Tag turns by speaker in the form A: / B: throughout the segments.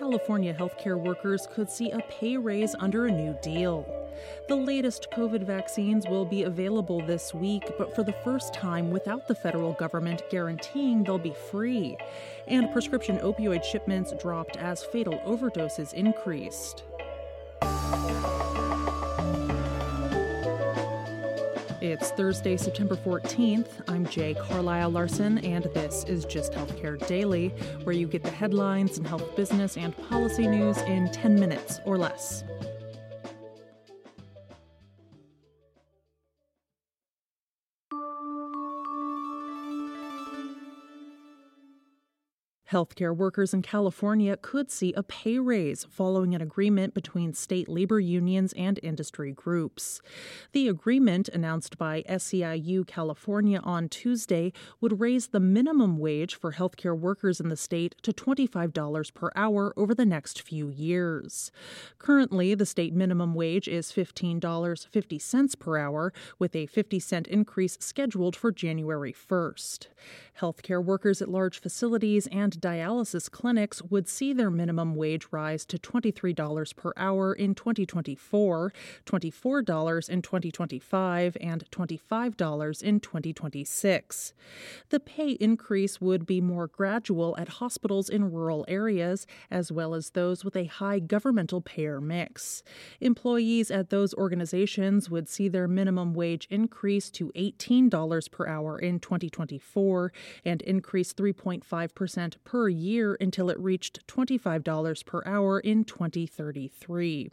A: California healthcare workers could see a pay raise under a new deal. The latest COVID vaccines will be available this week, but for the first time without the federal government guaranteeing they'll be free. And prescription opioid shipments dropped as fatal overdoses increased. It's Thursday, September 14th. I'm Jay Carlisle Larson, and this is Gist Healthcare Daily, where you get the headlines and health business and policy news in 10 minutes or less. Healthcare workers in California could see a pay raise following an agreement between state labor unions and industry groups. The agreement, announced by SEIU California on Tuesday, would raise the minimum wage for healthcare workers in the state to $25 per hour over the next few years. Currently, the state minimum wage is $15.50 per hour, with a 50 cent increase scheduled for January 1st. Healthcare workers at large facilities and dialysis clinics would see their minimum wage rise to $23 per hour in 2024, $24 in 2025, and $25 in 2026. The pay increase would be more gradual at hospitals in rural areas, as well as those with a high governmental payer mix. Employees at those organizations would see their minimum wage increase to $18 per hour in 2024 and increase 3.5% per year until it reached $25 per hour in 2033.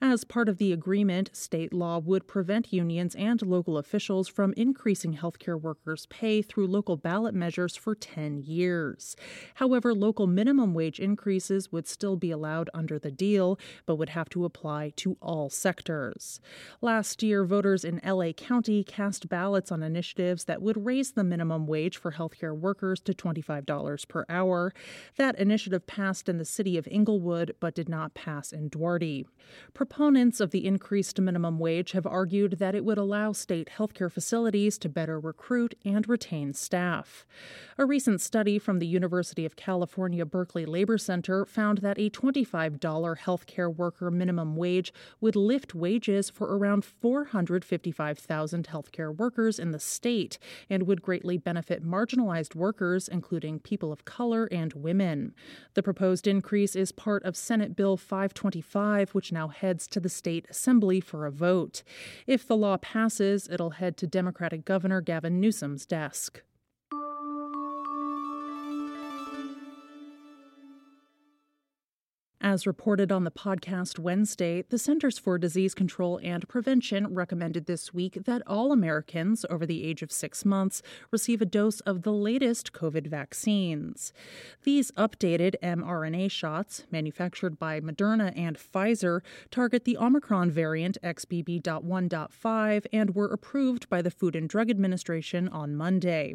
A: As part of the agreement, state law would prevent unions and local officials from increasing healthcare workers' pay through local ballot measures for 10 years. However, local minimum wage increases would still be allowed under the deal, but would have to apply to all sectors. Last year, voters in LA County cast ballots on initiatives that would raise the minimum wage for healthcare workers to $25 per hour. That initiative passed in the city of Inglewood, but did not pass in Duarte. Proponents of the increased minimum wage have argued that it would allow state healthcare facilities to better recruit and retain staff. A recent study from the University of California Berkeley Labor Center found that a $25 healthcare worker minimum wage would lift wages for around 455,000 healthcare workers in the state and would greatly benefit marginalized workers, including people of color and women. The proposed increase is part of Senate Bill 525, which now heads to the state assembly for a vote. If the law passes, it'll head to Democratic Governor Gavin Newsom's desk. As reported on the podcast Wednesday, the Centers for Disease Control and Prevention recommended this week that all Americans over the age of six months receive a dose of the latest COVID vaccines. These updated mRNA shots, manufactured by Moderna and Pfizer, target the Omicron variant XBB.1.5 and were approved by the Food and Drug Administration on Monday.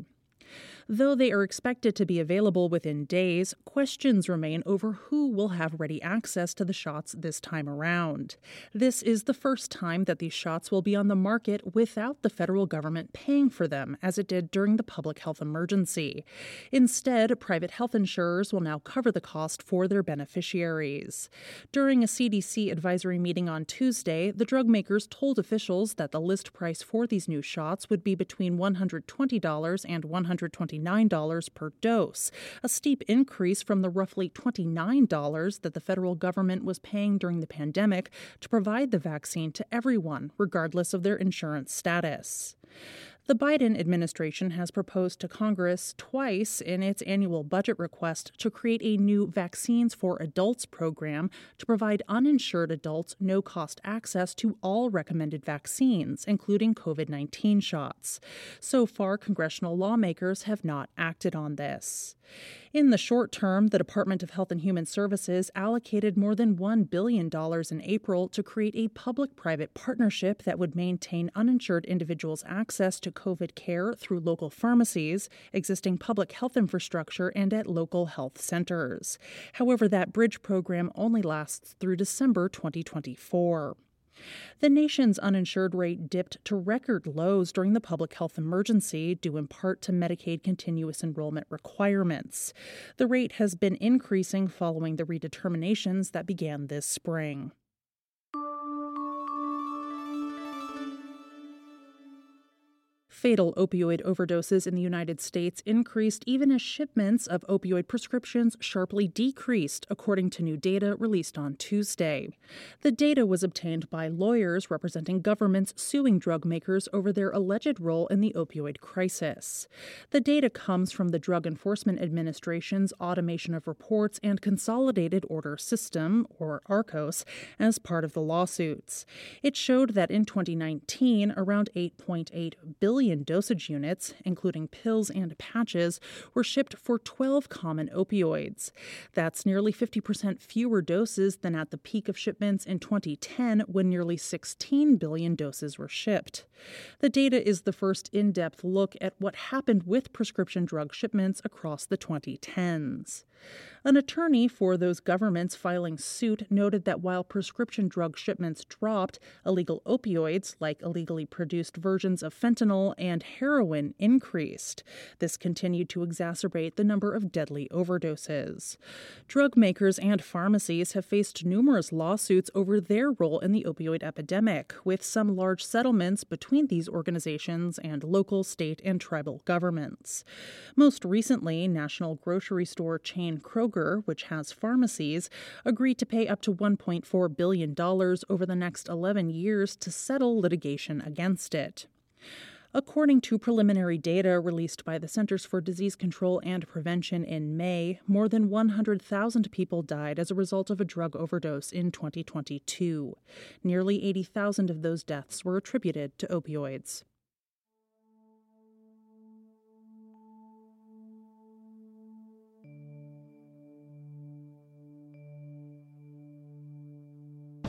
A: Though they are expected to be available within days, questions remain over who will have ready access to the shots this time around. This is the first time that these shots will be on the market without the federal government paying for them, as it did during the public health emergency. Instead, private health insurers will now cover the cost for their beneficiaries. During a CDC advisory meeting on Tuesday, the drug makers told officials that the list price for these new shots would be between $120 and $129 $29 per dose, a steep increase from the roughly $29 that the federal government was paying during the pandemic to provide the vaccine to everyone, regardless of their insurance status. The Biden administration has proposed to Congress twice in its annual budget request to create a new Vaccines for Adults program to provide uninsured adults no cost access to all recommended vaccines, including COVID 19 shots. So far, congressional lawmakers have not acted on this. In the short term, the Department of Health and Human Services allocated more than $1 billion in April to create a public private partnership that would maintain uninsured individuals' access to COVID care through local pharmacies, existing public health infrastructure, and at local health centers. However, that bridge program only lasts through December 2024. The nation's uninsured rate dipped to record lows during the public health emergency, due in part to Medicaid continuous enrollment requirements. The rate has been increasing following the redeterminations that began this spring. Fatal opioid overdoses in the United States increased even as shipments of opioid prescriptions sharply decreased, according to new data released on Tuesday. The data was obtained by lawyers representing governments suing drug makers over their alleged role in the opioid crisis. The data comes from the Drug Enforcement Administration's Automation of Reports and Consolidated Order System, or ARCOS, as part of the lawsuits. It showed that in 2019, around 8.8 billion million dosage units, including pills and patches, were shipped for 12 common opioids. That's nearly 50% fewer doses than at the peak of shipments in 2010 when nearly 16 billion doses were shipped. The data is the first in depth look at what happened with prescription drug shipments across the 2010s. An attorney for those governments filing suit noted that while prescription drug shipments dropped, illegal opioids, like illegally produced versions of fentanyl and heroin, increased. This continued to exacerbate the number of deadly overdoses. Drug makers and pharmacies have faced numerous lawsuits over their role in the opioid epidemic, with some large settlements between these organizations and local, state, and tribal governments. Most recently, national grocery store chain Kroger, which has pharmacies, agreed to pay up to $1.4 billion over the next 11 years to settle litigation against it. According to preliminary data released by the Centers for Disease Control and Prevention in May, more than 100,000 people died as a result of a drug overdose in 2022. Nearly 80,000 of those deaths were attributed to opioids.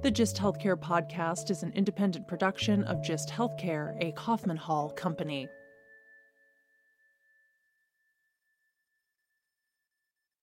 A: The Gist Healthcare podcast is an independent production of Gist Healthcare, a Kaufman Hall company.